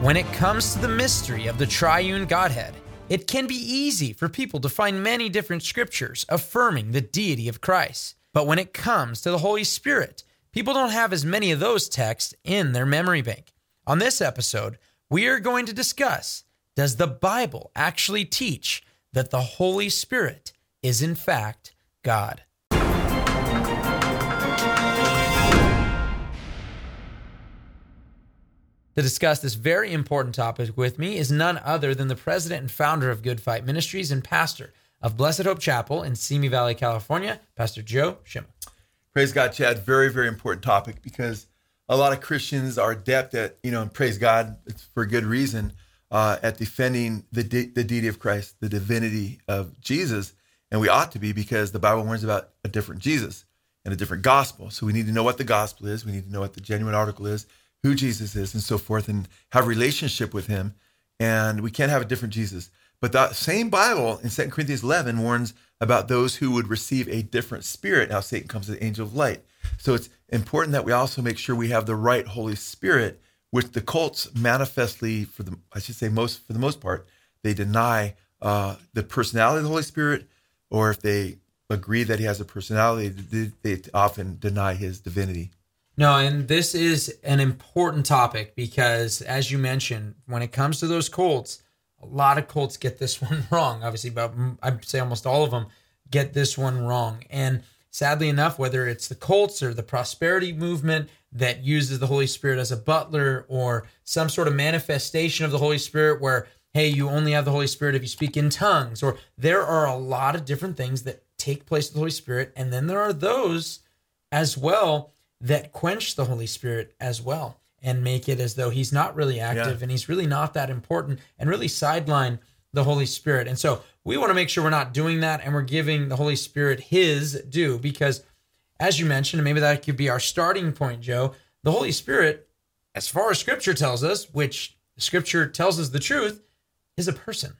When it comes to the mystery of the triune Godhead, it can be easy for people to find many different scriptures affirming the deity of Christ. But when it comes to the Holy Spirit, people don't have as many of those texts in their memory bank. On this episode, we are going to discuss Does the Bible actually teach that the Holy Spirit is in fact God? To discuss this very important topic with me is none other than the president and founder of Good Fight Ministries and pastor of Blessed Hope Chapel in Simi Valley, California, Pastor Joe Schimmel. Praise God, Chad. Very, very important topic because a lot of Christians are adept at, you know, and praise God, it's for good reason, uh, at defending the, de- the deity of Christ, the divinity of Jesus. And we ought to be because the Bible warns about a different Jesus and a different gospel. So we need to know what the gospel is. We need to know what the genuine article is who Jesus is and so forth and have relationship with him. And we can't have a different Jesus. But that same Bible in 2 Corinthians 11 warns about those who would receive a different spirit. Now, Satan comes as an angel of light. So it's important that we also make sure we have the right Holy Spirit, which the cults manifestly, for the I should say most for the most part, they deny uh, the personality of the Holy Spirit, or if they agree that he has a personality, they, they often deny his divinity. No, and this is an important topic because, as you mentioned, when it comes to those cults, a lot of cults get this one wrong. Obviously, but I'd say almost all of them get this one wrong. And sadly enough, whether it's the cults or the prosperity movement that uses the Holy Spirit as a butler or some sort of manifestation of the Holy Spirit where, hey, you only have the Holy Spirit if you speak in tongues, or there are a lot of different things that take place with the Holy Spirit. And then there are those as well that quench the Holy Spirit as well and make it as though he's not really active yeah. and he's really not that important and really sideline the Holy Spirit. And so we want to make sure we're not doing that and we're giving the Holy Spirit his due because, as you mentioned, and maybe that could be our starting point, Joe, the Holy Spirit, as far as scripture tells us, which scripture tells us the truth, is a person.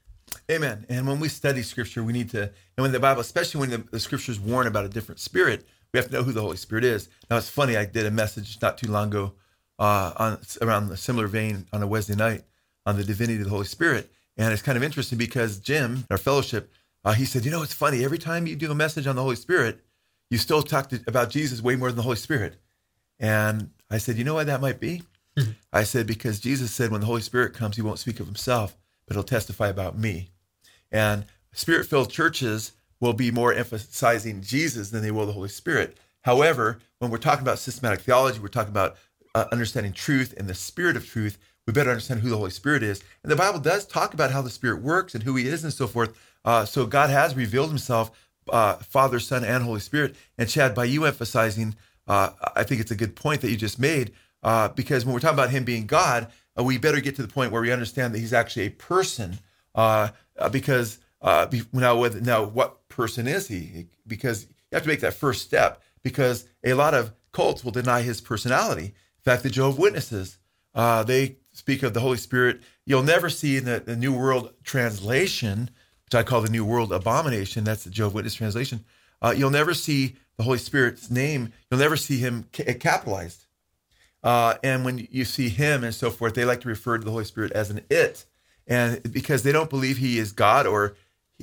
Amen. And when we study scripture, we need to, and when the Bible, especially when the, the scriptures warn about a different spirit, we have to know who the Holy Spirit is. Now it's funny. I did a message not too long ago uh, on around a similar vein on a Wednesday night on the divinity of the Holy Spirit, and it's kind of interesting because Jim, our fellowship, uh, he said, you know, it's funny. Every time you do a message on the Holy Spirit, you still talk to, about Jesus way more than the Holy Spirit. And I said, you know why that might be? Mm-hmm. I said because Jesus said when the Holy Spirit comes, he won't speak of himself, but he'll testify about me. And spirit-filled churches will be more emphasizing Jesus than they will the Holy Spirit. However, when we're talking about systematic theology, we're talking about uh, understanding truth and the spirit of truth. We better understand who the Holy Spirit is. And the Bible does talk about how the Spirit works and who He is and so forth. Uh, so God has revealed Himself, uh, Father, Son, and Holy Spirit. And Chad, by you emphasizing, uh, I think it's a good point that you just made, uh, because when we're talking about Him being God, uh, we better get to the point where we understand that He's actually a person. because now, with, now, what person is he? Because you have to make that first step because a lot of cults will deny his personality. In fact, the Jehovah Witnesses, uh, they speak of the Holy Spirit. You'll never see in the, the, New World Translation, which I call the New World Abomination, that's the Jehovah Witness translation. Uh, you'll never see the Holy Spirit's name. You'll never see him ca- capitalized. Uh, and when you see him and so forth, they like to refer to the Holy Spirit as an it. And because they don't believe he is God or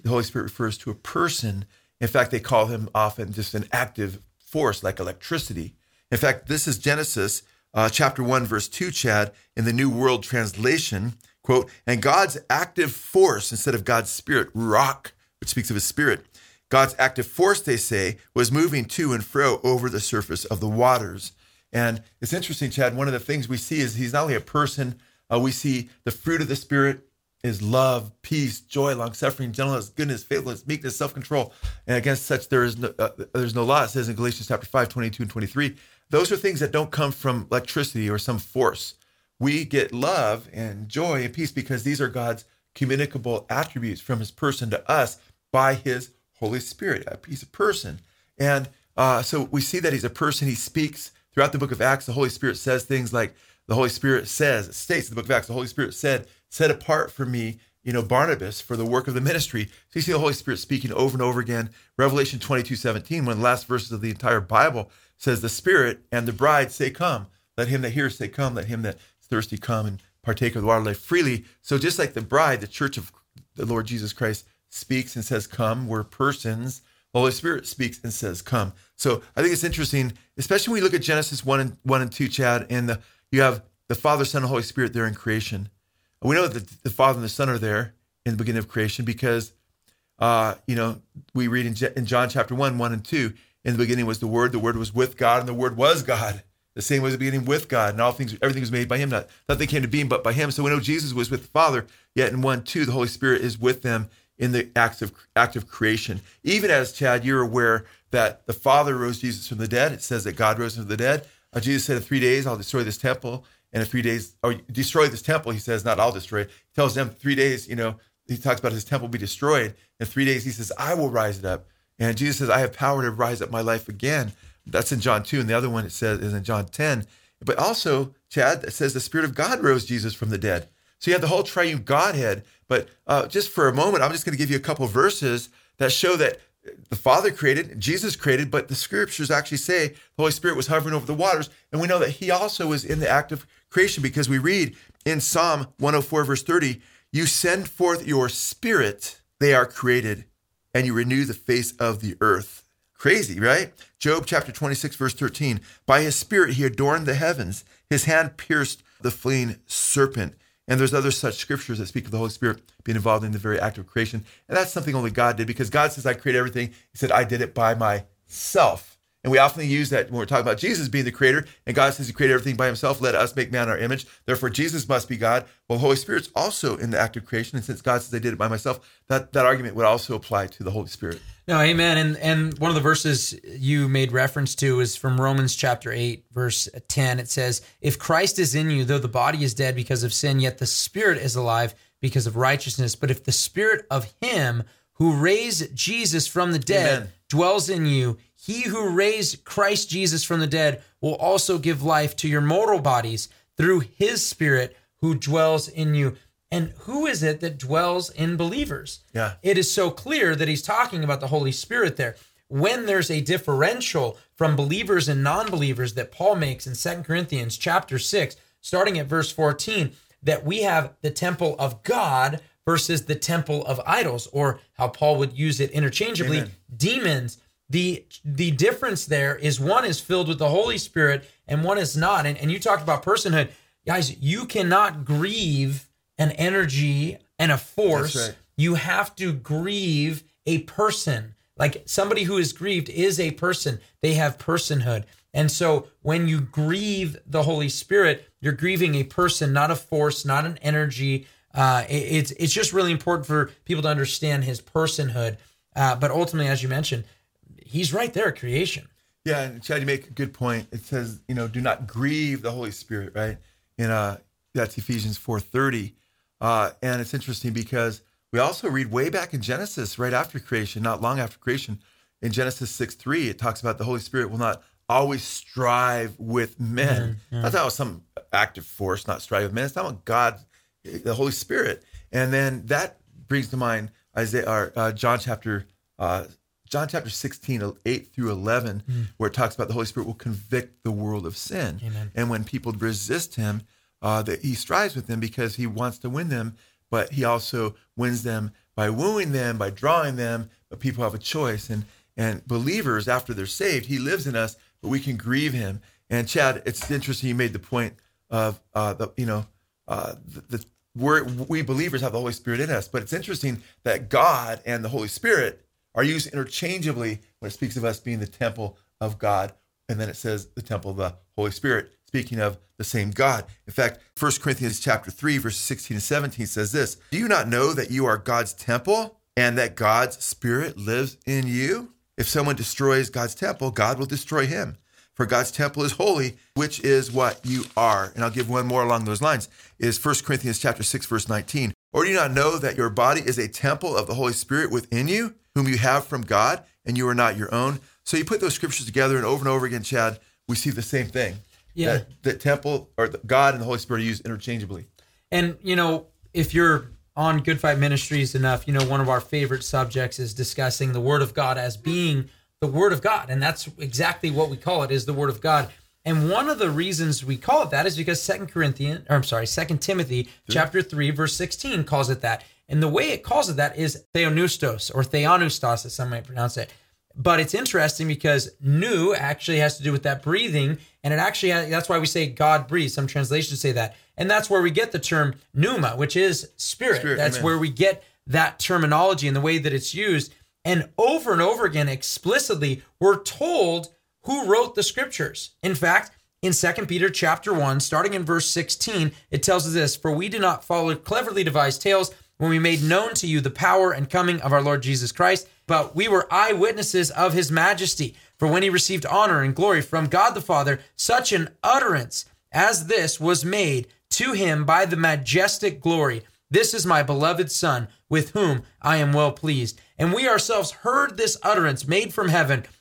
the Holy Spirit refers to a person. In fact, they call him often just an active force like electricity. In fact, this is Genesis uh, chapter 1, verse 2, Chad, in the New World Translation. Quote, and God's active force instead of God's spirit, rock, which speaks of his spirit. God's active force, they say, was moving to and fro over the surface of the waters. And it's interesting, Chad. One of the things we see is he's not only a person, uh, we see the fruit of the Spirit is love, peace, joy, long suffering, gentleness, goodness, faithfulness, meekness, self control. And against such there is no, uh, there's no law. It says in Galatians chapter 5, 22 and 23. Those are things that don't come from electricity or some force. we get love and joy and peace because these are God's communicable attributes from his person to us by his Holy Spirit. He's a person. And uh, so we see that he's a person. He speaks throughout the book of Acts. The Holy Spirit says things like the Holy Spirit says, states in the book of Acts, the Holy Spirit said, set apart for me, you know, Barnabas for the work of the ministry. So you see the Holy Spirit speaking over and over again. Revelation 22, 17, one of the last verses of the entire Bible says, the Spirit and the bride say, come. Let him that hears say, come. Let him that thirsty come and partake of the water life freely. So just like the bride, the church of the Lord Jesus Christ speaks and says, come, we're persons. The Holy Spirit speaks and says, come. So I think it's interesting, especially when you look at Genesis 1 and 1 and 2, Chad, and the, you have the Father, Son, and Holy Spirit there in creation. We know that the Father and the Son are there in the beginning of creation because, uh, you know, we read in, in John chapter 1, 1 and 2, in the beginning was the Word, the Word was with God, and the Word was God. The same was the beginning with God, and all things, everything was made by Him. Not nothing came to being but by Him. So we know Jesus was with the Father. Yet in one, two, the Holy Spirit is with them in the act of act of creation. Even as Chad, you're aware that the Father rose Jesus from the dead. It says that God rose from the dead. Uh, Jesus said, "In three days, I'll destroy this temple." In three days, or destroy this temple, he says, not I'll destroy it. He tells them three days, you know, he talks about his temple be destroyed. In three days, he says, I will rise it up. And Jesus says, I have power to rise up my life again. That's in John 2. And the other one it says is in John 10. But also, Chad, it says the Spirit of God rose Jesus from the dead. So you have the whole triune Godhead. But uh, just for a moment, I'm just going to give you a couple verses that show that the Father created, Jesus created, but the scriptures actually say the Holy Spirit was hovering over the waters. And we know that He also was in the act of creation because we read in Psalm 104, verse 30, You send forth your Spirit, they are created, and you renew the face of the earth. Crazy, right? Job chapter 26, verse 13. By his spirit he adorned the heavens, his hand pierced the fleeing serpent. And there's other such scriptures that speak of the Holy Spirit being involved in the very act of creation. And that's something only God did because God says, I created everything. He said, I did it by myself. And we often use that when we're talking about Jesus being the creator, and God says he created everything by himself, let us make man our image. Therefore, Jesus must be God. Well, the Holy Spirit's also in the act of creation. And since God says I did it by myself, that, that argument would also apply to the Holy Spirit. No, amen. And and one of the verses you made reference to is from Romans chapter 8, verse 10. It says, If Christ is in you, though the body is dead because of sin, yet the spirit is alive because of righteousness. But if the spirit of him who raised Jesus from the dead amen. dwells in you, he who raised Christ Jesus from the dead will also give life to your mortal bodies through his spirit who dwells in you. And who is it that dwells in believers? Yeah. It is so clear that he's talking about the Holy Spirit there. When there's a differential from believers and non-believers that Paul makes in Second Corinthians chapter 6, starting at verse 14, that we have the temple of God versus the temple of idols, or how Paul would use it interchangeably, Amen. demons the the difference there is one is filled with the Holy Spirit and one is not. And, and you talked about personhood. Guys, you cannot grieve an energy and a force. Right. You have to grieve a person. Like somebody who is grieved is a person. They have personhood. And so when you grieve the Holy Spirit, you're grieving a person, not a force, not an energy. Uh, it, it's it's just really important for people to understand his personhood. Uh, but ultimately, as you mentioned, he's right there at creation. Yeah, and Chad, you make a good point. It says, you know, do not grieve the Holy Spirit, right? In uh, that's Ephesians four thirty, uh, and it's interesting because we also read way back in Genesis, right after creation, not long after creation, in Genesis six three, it talks about the Holy Spirit will not always strive with men. Mm-hmm. That's not some active force, not strive with men. It's not God, the Holy Spirit. And then that brings to mind Isaiah, or, uh, John chapter uh, John chapter 16, 8 through 11, mm. where it talks about the Holy Spirit will convict the world of sin. Amen. And when people resist him, uh, that he strives with them because he wants to win them, but he also wins them by wooing them, by drawing them. But people have a choice. And and believers, after they're saved, he lives in us, but we can grieve him. And Chad, it's interesting you made the point of uh, the you know uh, the, the we're, we believers have the Holy Spirit in us, but it's interesting that God and the Holy Spirit are used interchangeably when it speaks of us being the temple of God. And then it says the temple of the Holy Spirit, speaking of the same God. In fact, 1 Corinthians chapter 3, verses 16 and 17 says this Do you not know that you are God's temple and that God's Spirit lives in you? If someone destroys God's temple, God will destroy him. for God's temple is holy, which is what you are. And I'll give one more along those lines. Is 1 Corinthians chapter 6 verse 19. Or do you not know that your body is a temple of the Holy Spirit within you, whom you have from God, and you are not your own? So you put those scriptures together and over and over again, Chad, we see the same thing. Yeah. That, that temple or the, God and the Holy Spirit are used interchangeably. And you know, if you're on Good Fight Ministries enough, you know one of our favorite subjects is discussing the Word of God as being the Word of God, and that's exactly what we call it is the Word of God. And one of the reasons we call it that is because Second Corinthians, or I'm sorry, Second Timothy chapter three verse sixteen calls it that. And the way it calls it that is theonustos or theonustos, as some might pronounce it. But it's interesting because nu actually has to do with that breathing, and it actually has, that's why we say God breathes. Some translations say that, and that's where we get the term pneuma, which is spirit. Spirit, that's amen. where we get that terminology and the way that it's used. And over and over again, explicitly, we're told who wrote the scriptures. In fact, in 2 Peter chapter 1, starting in verse 16, it tells us this For we do not follow cleverly devised tales when we made known to you the power and coming of our Lord Jesus Christ, but we were eyewitnesses of his majesty. For when he received honor and glory from God the Father, such an utterance as this was made to him by the majestic glory. This is my beloved Son, with whom I am well pleased. And we ourselves heard this utterance made from heaven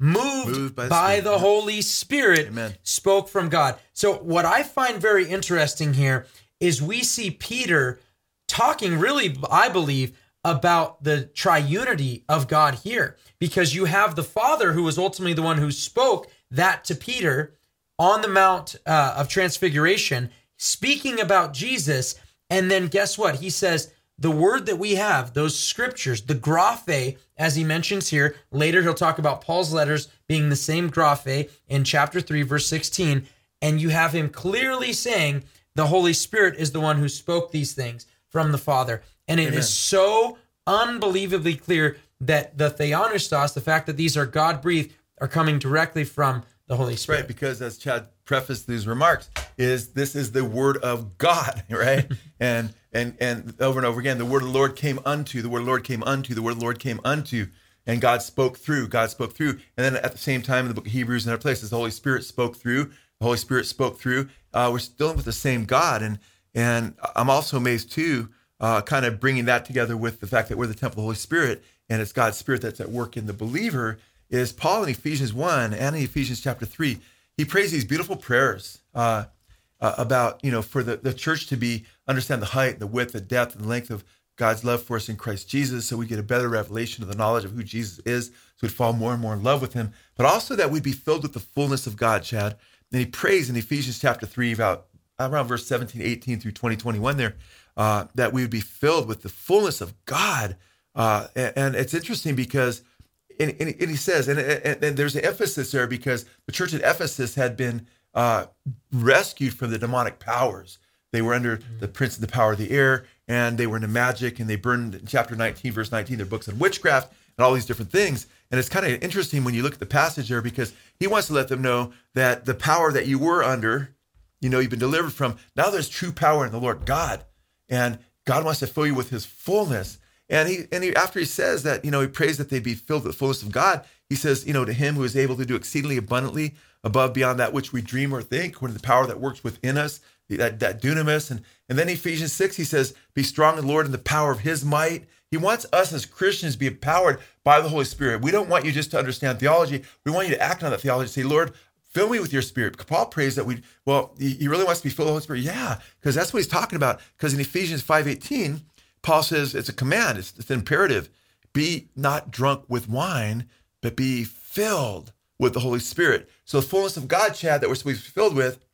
moved, Moved by by, the Holy Spirit Amen. spoke from God. So, what I find very interesting here is we see Peter talking really, I believe, about the triunity of God here, because you have the Father who was ultimately the one who spoke that to Peter on the Mount uh, of Transfiguration, speaking about Jesus. And then guess what? He says, the word that we have, those scriptures, the graphe, as he mentions here, later he'll talk about Paul's letters being the same graphe in chapter 3, verse 16. And you have him clearly saying the Holy Spirit is the one who spoke these things from the Father. And it is Amen. so unbelievably clear that the theonostos, the fact that these are God breathed, are coming directly from the Holy Spirit. Right, because as Chad prefaced these remarks, is this is the word of God, right? and and and over and over again, the word of the Lord came unto, the word of the Lord came unto, the word of the Lord came unto, and God spoke through, God spoke through. And then at the same time in the book of Hebrews and other places, the Holy Spirit spoke through, the Holy Spirit spoke through. Uh, we're still with the same God. And and I'm also amazed too, uh, kind of bringing that together with the fact that we're the temple of the Holy Spirit and it's God's Spirit that's at work in the believer. Is Paul in Ephesians 1 and in Ephesians chapter 3, he prays these beautiful prayers uh, uh, about, you know, for the, the church to be, understand the height, the width, the depth, and the length of God's love for us in Christ Jesus, so we get a better revelation of the knowledge of who Jesus is, so we'd fall more and more in love with him, but also that we'd be filled with the fullness of God, Chad. And he prays in Ephesians chapter 3 about around verse 17, 18 through 20, 21 there, uh, that we would be filled with the fullness of God. Uh, and, and it's interesting because, and, and, and he says, and, and, and there's an emphasis there because the church at Ephesus had been uh, rescued from the demonic powers. They were under the prince of the power of the air, and they were into magic, and they burned in chapter 19, verse 19, their books on witchcraft and all these different things. And it's kind of interesting when you look at the passage there because he wants to let them know that the power that you were under, you know, you've been delivered from, now there's true power in the Lord God. And God wants to fill you with his fullness. And he and he after he says that, you know, he prays that they be filled with the fullness of God, he says, you know, to him who is able to do exceedingly abundantly above beyond that which we dream or think, according to the power that works within us, that, that dunamis. And and then Ephesians 6, he says, Be strong in the Lord in the power of his might. He wants us as Christians to be empowered by the Holy Spirit. We don't want you just to understand theology. We want you to act on that theology. Say, Lord, fill me with your spirit. Paul prays that we, well, he really wants to be filled with the Holy Spirit. Yeah, because that's what he's talking about. Because in Ephesians 5.18, Paul says it's a command, it's, it's an imperative. Be not drunk with wine, but be filled with the Holy Spirit. So the fullness of God, Chad, that we're supposed to be filled with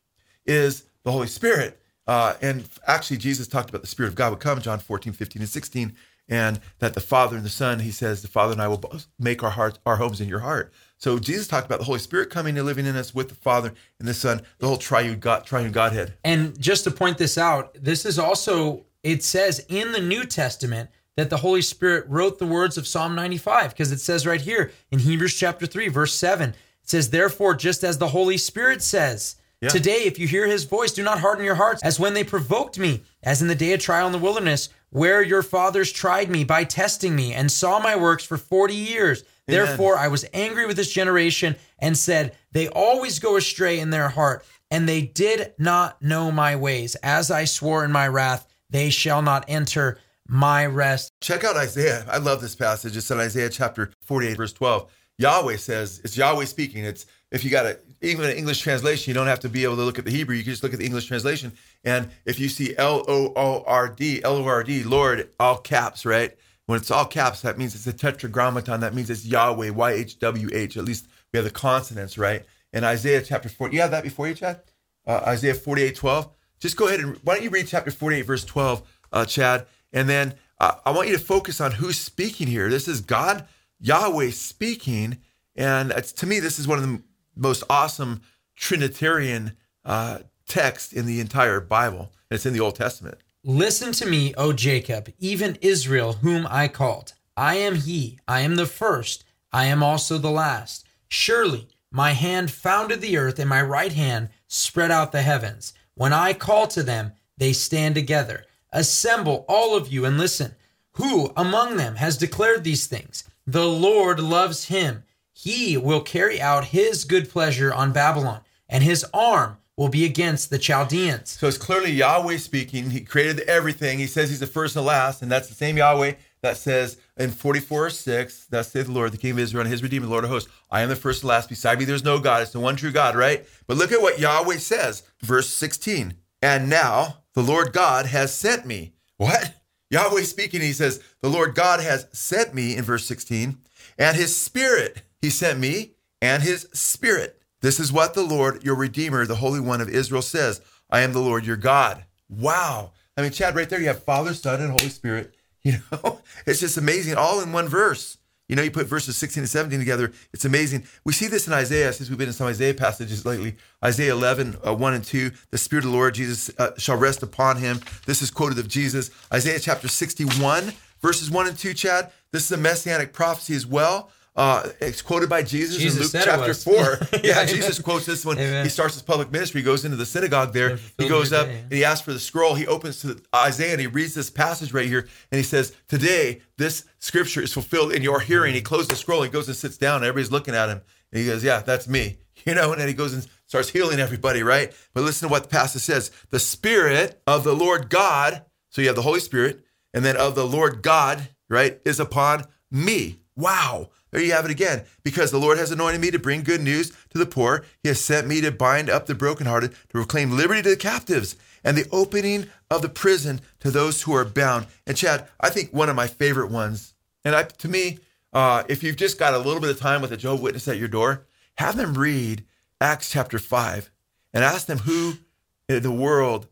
is the Holy Spirit. Uh, and actually, Jesus talked about the Spirit of God would come, John 14, 15, and 16, and that the Father and the Son, he says, the Father and I will make our hearts, our homes in your heart. So Jesus talked about the Holy Spirit coming and living in us with the Father and the Son, the whole triune God, triune Godhead. And just to point this out, this is also it says in the New Testament that the Holy Spirit wrote the words of Psalm 95 because it says right here in Hebrews chapter 3 verse 7 it says therefore just as the Holy Spirit says Yeah. today if you hear his voice do not harden your hearts as when they provoked me as in the day of trial in the wilderness where your fathers tried me by testing me and saw my works for 40 years. Therefore I was angry with this generation and said they always go astray in their heart and they did not know my ways. As I swore in my wrath they shall not enter my rest Check out Isaiah. I love this passage. It's in Isaiah chapter 48, verse 12. Yahweh says, it's Yahweh speaking. It's if you got a even an English translation, you don't have to be able to look at the Hebrew. You can just look at the English translation. And if you see L O O R D, L O R D, Lord, all caps, right? When it's all caps, that means it's a tetragrammaton. That means it's Yahweh, Y H W H. At least we have the consonants, right? In Isaiah chapter 4. You have that before you, Chad? Uh, Isaiah 48, 12. Just go ahead and why don't you read chapter 48, verse 12, uh, Chad? And then uh, I want you to focus on who's speaking here. This is God, Yahweh speaking. And to me, this is one of the most awesome Trinitarian uh, texts in the entire Bible. It's in the Old Testament. Listen to me, O Jacob, even Israel, whom I called. I am he, I am the first, I am also the last. Surely my hand founded the earth, and my right hand spread out the heavens. When I call to them, they stand together. Assemble, all of you, and listen. Who among them has declared these things? The Lord loves him. He will carry out his good pleasure on Babylon, and his arm will be against the Chaldeans. So it's clearly Yahweh speaking. He created everything. He says he's the first and the last, and that's the same Yahweh that says in 44 6, thus saith the Lord, the King of Israel, and his Redeemer, the Lord of hosts, I am the first and last. Beside me, there's no God. It's the one true God, right? But look at what Yahweh says, verse 16. And now the Lord God has sent me. What? Yahweh speaking, he says, The Lord God has sent me in verse 16, and his spirit, he sent me, and his spirit. This is what the Lord, your Redeemer, the Holy One of Israel says I am the Lord your God. Wow. I mean, Chad, right there, you have Father, Son, and Holy Spirit. You know, it's just amazing, all in one verse. You know, you put verses 16 and 17 together, it's amazing. We see this in Isaiah, since we've been in some Isaiah passages lately. Isaiah 11, uh, 1 and 2, the Spirit of the Lord Jesus uh, shall rest upon him. This is quoted of Jesus. Isaiah chapter 61, verses 1 and 2, Chad. This is a messianic prophecy as well. Uh, it's quoted by Jesus, Jesus in Luke chapter 4. Yeah. Jesus quotes this when Amen. he starts his public ministry. He goes into the synagogue there. He goes up day, yeah. and he asks for the scroll. He opens to Isaiah and he reads this passage right here. And he says, Today, this scripture is fulfilled in your hearing. He closes the scroll. He goes and sits down. And everybody's looking at him. And he goes, Yeah, that's me. You know, and then he goes and starts healing everybody, right? But listen to what the passage says The Spirit of the Lord God, so you have the Holy Spirit, and then of the Lord God, right, is upon me. Wow. There you have it again. Because the Lord has anointed me to bring good news to the poor. He has sent me to bind up the brokenhearted, to proclaim liberty to the captives, and the opening of the prison to those who are bound. And Chad, I think one of my favorite ones, and I, to me, uh, if you've just got a little bit of time with a Jehovah Witness at your door, have them read Acts chapter 5 and ask them who in the world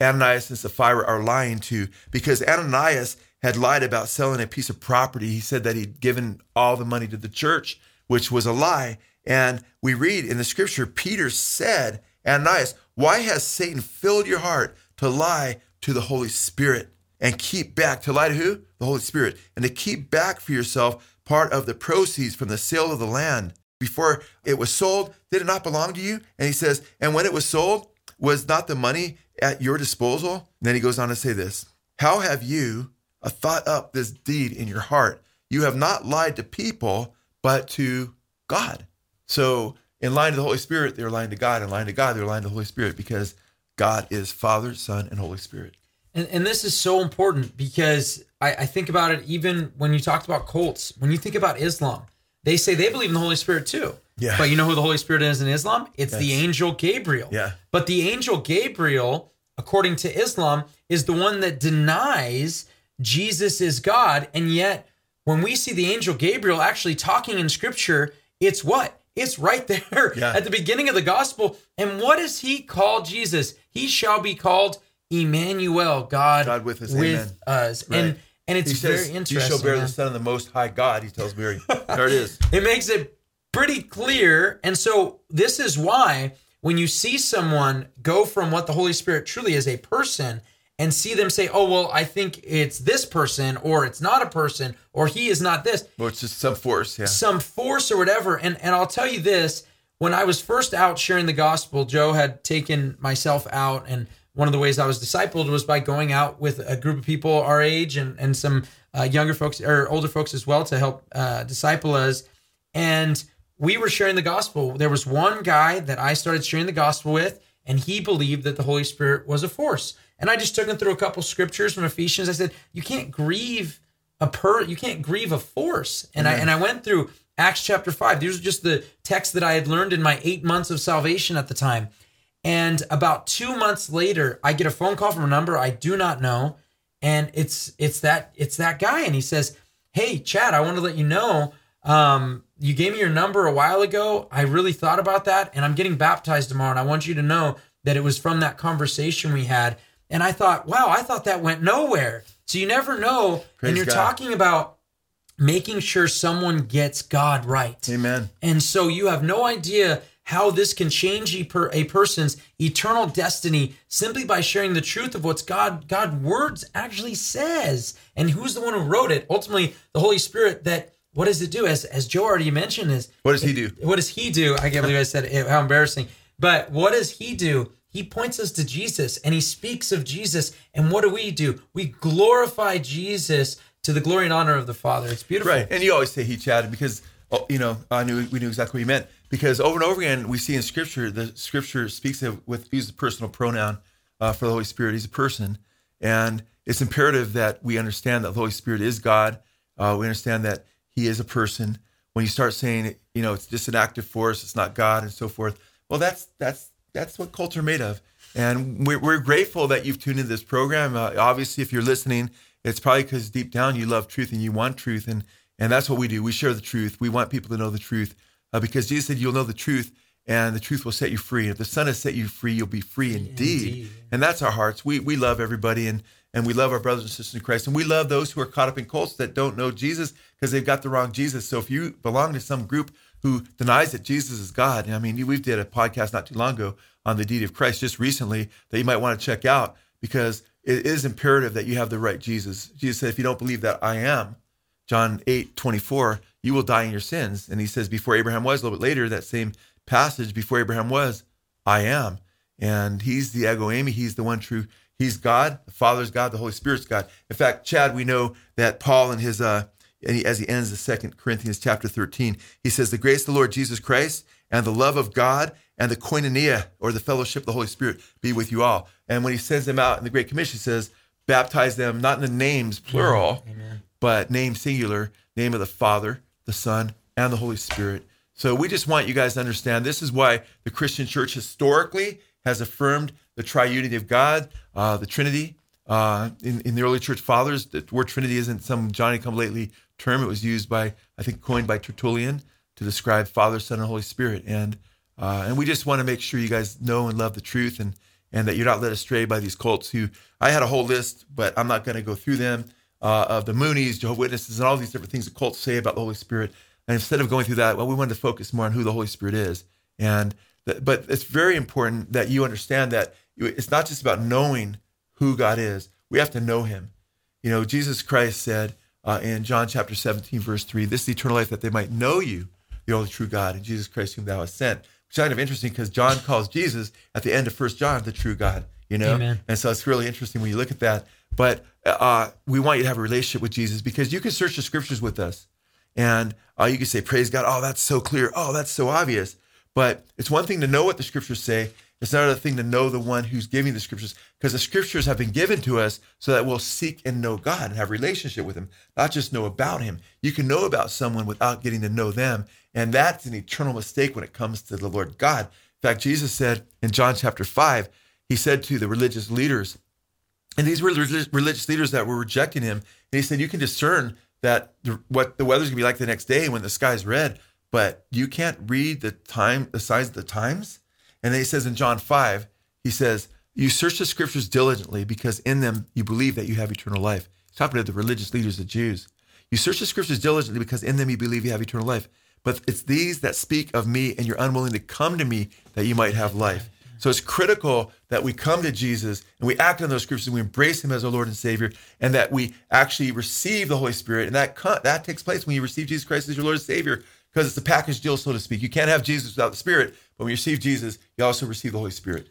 Ananias and Sapphira are lying to because Ananias had lied about selling a piece of property. He said that he'd given all the money to the church, which was a lie. And we read in the scripture, Peter said, Ananias, why has Satan filled your heart to lie to the Holy Spirit and keep back, to lie to who? The Holy Spirit, and to keep back for yourself part of the proceeds from the sale of the land? Before it was sold, did it not belong to you? And he says, and when it was sold, was not the money at your disposal? And then he goes on to say this How have you uh, thought up this deed in your heart? You have not lied to people, but to God. So, in lying to the Holy Spirit, they're lying to God. In lying to God, they're lying to the Holy Spirit because God is Father, Son, and Holy Spirit. And, and this is so important because I, I think about it even when you talked about cults, when you think about Islam, they say they believe in the Holy Spirit too. Yeah. But you know who the Holy Spirit is in Islam? It's the angel Gabriel. Yeah. But the angel Gabriel, according to Islam, is the one that denies Jesus is God. And yet, when we see the angel Gabriel actually talking in scripture, it's what? It's right there Yeah. at the beginning of the gospel. And what does he call Jesus? He shall be called Emmanuel, God, God with us, with us. Right. And and it's says, very interesting. You shall bear the Son of the Most High God, he tells Mary. there it is. It makes it pretty clear. And so this is why when you see someone go from what the Holy Spirit truly is a person and see them say, "Oh, well, I think it's this person or it's not a person or he is not this." Or it's just some force. Yeah. some force or whatever. And and I'll tell you this: when I was first out sharing the gospel, Joe had taken myself out, and one of the ways I was discipled was by going out with a group of people our age and and some uh, younger folks or older folks as well to help uh, disciple us. And we were sharing the gospel. There was one guy that I started sharing the gospel with, and he believed that the Holy Spirit was a force. And I just took him through a couple scriptures from Ephesians. I said, "You can't grieve a per, you can't grieve a force." And I and I went through Acts chapter five. These are just the texts that I had learned in my eight months of salvation at the time. And about two months later, I get a phone call from a number I do not know, and it's it's that it's that guy, and he says, "Hey, Chad, I want to let you know." Um, you gave me your number a while ago. I really thought about that, and I'm getting baptized tomorrow. And I want you to know that it was from that conversation we had. And I thought, wow, I thought that went nowhere. So you never know. Praise and you're God. talking about making sure someone gets God right. Amen. And so you have no idea how this can change a, per, a person's eternal destiny simply by sharing the truth of what's God God words actually says and who's the one who wrote it. Ultimately, the Holy Spirit that what does it do? As as Joe already mentioned is What does he do? what does he do? I can't believe I said it. How embarrassing. But what does he do? He points us to Jesus and he speaks of Jesus. And what do we do? We glorify Jesus to the glory and honor of the Father. It's beautiful. Right. And you always say he chatted because, oh, you know, I knew we knew exactly what he meant. Because over and over again, we see in Scripture, the Scripture speaks of with uses a personal pronoun uh, for the Holy Spirit. He's a person, and it's imperative that we understand that the Holy Spirit is God. Uh, we understand that He is a person. When you start saying, you know, it's just an active force, it's not God, and so forth. Well, that's that's that's what cults are made of. And we're, we're grateful that you've tuned into this program. Uh, obviously, if you're listening, it's probably because deep down you love truth and you want truth, and and that's what we do. We share the truth. We want people to know the truth uh, because Jesus said, "You'll know the truth, and the truth will set you free. If the Son has set you free, you'll be free indeed." Indeed. And that's our hearts. We we love everybody, and and we love our brothers and sisters in Christ, and we love those who are caught up in cults that don't know Jesus because they've got the wrong Jesus. So if you belong to some group who denies that Jesus is God, I mean, we did a podcast not too long ago on the deity of Christ just recently that you might want to check out because it is imperative that you have the right Jesus. Jesus said, if you don't believe that I am, John 8, 24, you will die in your sins. And he says, before Abraham was, a little bit later, that same passage, before Abraham was, I am. And he's the ego eimi. He's the one true. He's God. The Father's God. The Holy Spirit's God. In fact, Chad, we know that Paul in his, uh, and he, as he ends the second Corinthians chapter 13, he says, the grace of the Lord Jesus Christ and the love of God and the koinonia or the fellowship of the Holy Spirit be with you all. And when he sends them out in the Great Commission, he says, baptize them, not in the names plural, but name singular, name of the Father, the Son, and the Holy Spirit. So we just want you guys to understand this is why the Christian church historically has affirmed the triunity of God, uh, the Trinity. Uh, in, in the early church fathers, the word Trinity isn't some Johnny come lately term. It was used by, I think, coined by Tertullian to describe Father, Son, and Holy Spirit. And uh, and we just want to make sure you guys know and love the truth and and that you're not led astray by these cults who I had a whole list, but I'm not going to go through them uh, of the Moonies, Jehovah Witnesses, and all these different things the cults say about the Holy Spirit. And instead of going through that, well, we wanted to focus more on who the Holy Spirit is. And that, but it's very important that you understand that it's not just about knowing who God is. We have to know Him. You know, Jesus Christ said uh, in John chapter 17, verse 3, This is eternal life that they might know you, the only true God, and Jesus Christ whom thou hast sent. Which is kind of interesting because John calls Jesus at the end of First John the true God, you know? Amen. And so it's really interesting when you look at that. But uh, we want you to have a relationship with Jesus because you can search the scriptures with us. And uh, you can say, Praise God. Oh, that's so clear. Oh, that's so obvious. But it's one thing to know what the scriptures say. It's another thing to know the one who's giving the scriptures because the scriptures have been given to us so that we'll seek and know God and have relationship with him, not just know about him. You can know about someone without getting to know them. And that's an eternal mistake when it comes to the Lord God. In fact, Jesus said in John chapter 5, he said to the religious leaders, and these were relig- religious leaders that were rejecting him. And he said, You can discern that what the weather's gonna be like the next day when the sky's red, but you can't read the time, the signs of the times. And then he says in John 5, he says, You search the scriptures diligently because in them you believe that you have eternal life. He's talking to the religious leaders, the Jews. You search the scriptures diligently because in them you believe you have eternal life. But it's these that speak of me and you're unwilling to come to me that you might have life. So it's critical that we come to Jesus and we act on those scriptures and we embrace him as our Lord and Savior and that we actually receive the Holy Spirit. And that that takes place when you receive Jesus Christ as your Lord and Savior because it's a package deal, so to speak. You can't have Jesus without the Spirit, but when you receive Jesus, you also receive the Holy Spirit.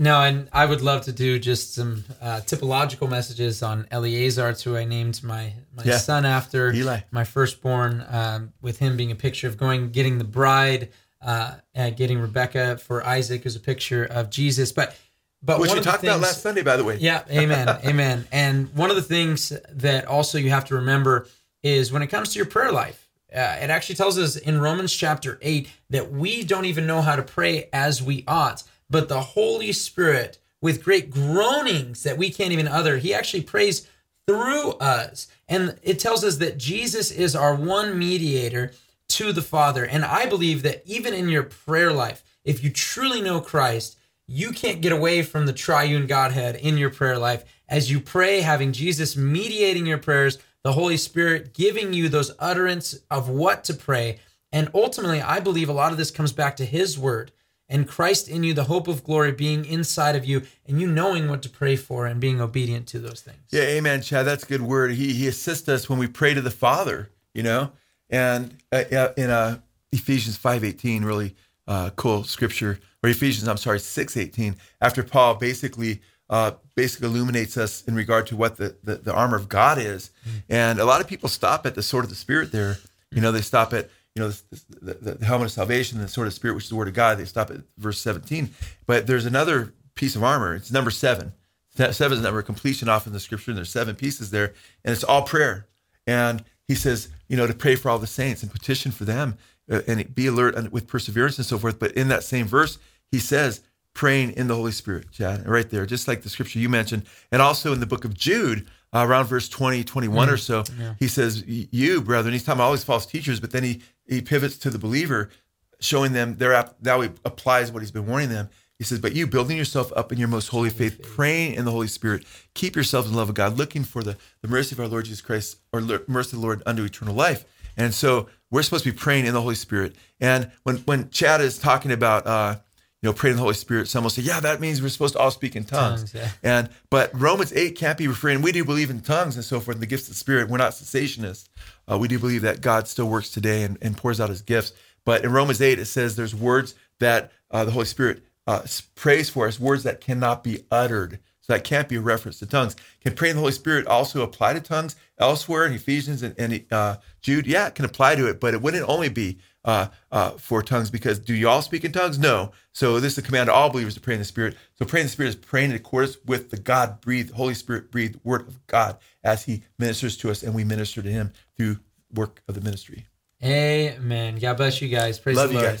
No, and I would love to do just some uh, typological messages on Eleazar, who I named my my yeah. son after Eli, my firstborn, um, with him being a picture of going getting the bride, uh, and getting Rebecca for Isaac is a picture of Jesus. But but which we talked things, about last Sunday, by the way. Yeah, amen, amen. And one of the things that also you have to remember is when it comes to your prayer life. Uh, it actually tells us in Romans chapter 8 that we don't even know how to pray as we ought but the Holy Spirit, with great groanings that we can't even utter, he actually prays through us. And it tells us that Jesus is our one mediator to the Father. And I believe that even in your prayer life, if you truly know Christ, you can't get away from the triune Godhead in your prayer life. As you pray, having Jesus mediating your prayers, the Holy Spirit giving you those utterance of what to pray. And ultimately, I believe a lot of this comes back to His word and Christ in you, the hope of glory being inside of you, and you knowing what to pray for and being obedient to those things. Yeah, amen, Chad. That's a good word. He he assists us when we pray to the Father, you know, and uh, in uh, Ephesians five eighteen, really uh, cool scripture, or Ephesians, I'm sorry, six eighteen. After Paul basically uh, basically illuminates us in regard to what the, the, the armor of God is, mm-hmm. and a lot of people stop at the sword of the Spirit. There, you know, they stop at you know, the, the, the, helmet of salvation, the sword of the spirit, which is the word of God. They stop at verse 17. But there's another piece of armor. It's number seven. Seven is the number of completion off in the scripture, and there's seven pieces there, and it's all prayer. And he says, you know, to pray for all the saints and petition for them, uh, and be alert with perseverance and so forth. But in that same verse, he says, praying in the Holy Spirit, Chad, right there, just like the scripture you mentioned. And also in the book of Jude, uh, around verse 20, 21 mm, or so, yeah. he says, You, brethren, he's talking about all these false teachers, but then he, he pivots to the believer, showing them their now he applies what he's been warning them. He says, But you, building yourself up in your most holy faith, praying in the Holy Spirit, keep yourselves in the love of God, looking for the, the mercy of our Lord Jesus Christ, or mercy of the Lord unto eternal life. And so we're supposed to be praying in the Holy Spirit. And when, when Chad is talking about, uh, you know, pray in the Holy Spirit. Some will say, yeah, that means we're supposed to all speak in tongues. tongues yeah. And but Romans eight can't be referring. We do believe in tongues and so forth, and the gifts of the Spirit. We're not cessationists. Uh, we do believe that God still works today and, and, pours out His gifts. But in Romans eight, it says there's words that uh, the Holy Spirit uh, prays for us, words that cannot be uttered. So that can't be a reference to tongues. Can praying in the Holy Spirit also apply to tongues elsewhere in Ephesians and, and uh, Jude? Yeah, it can apply to it, but it wouldn't only be uh, uh, for tongues because do you all speak in tongues? No. So this is a command to all believers to pray in the Spirit. So praying in the Spirit is praying in accordance with the God breathed, Holy Spirit breathed word of God as He ministers to us and we minister to Him through work of the ministry. Amen. God bless you guys. Praise Love the Lord.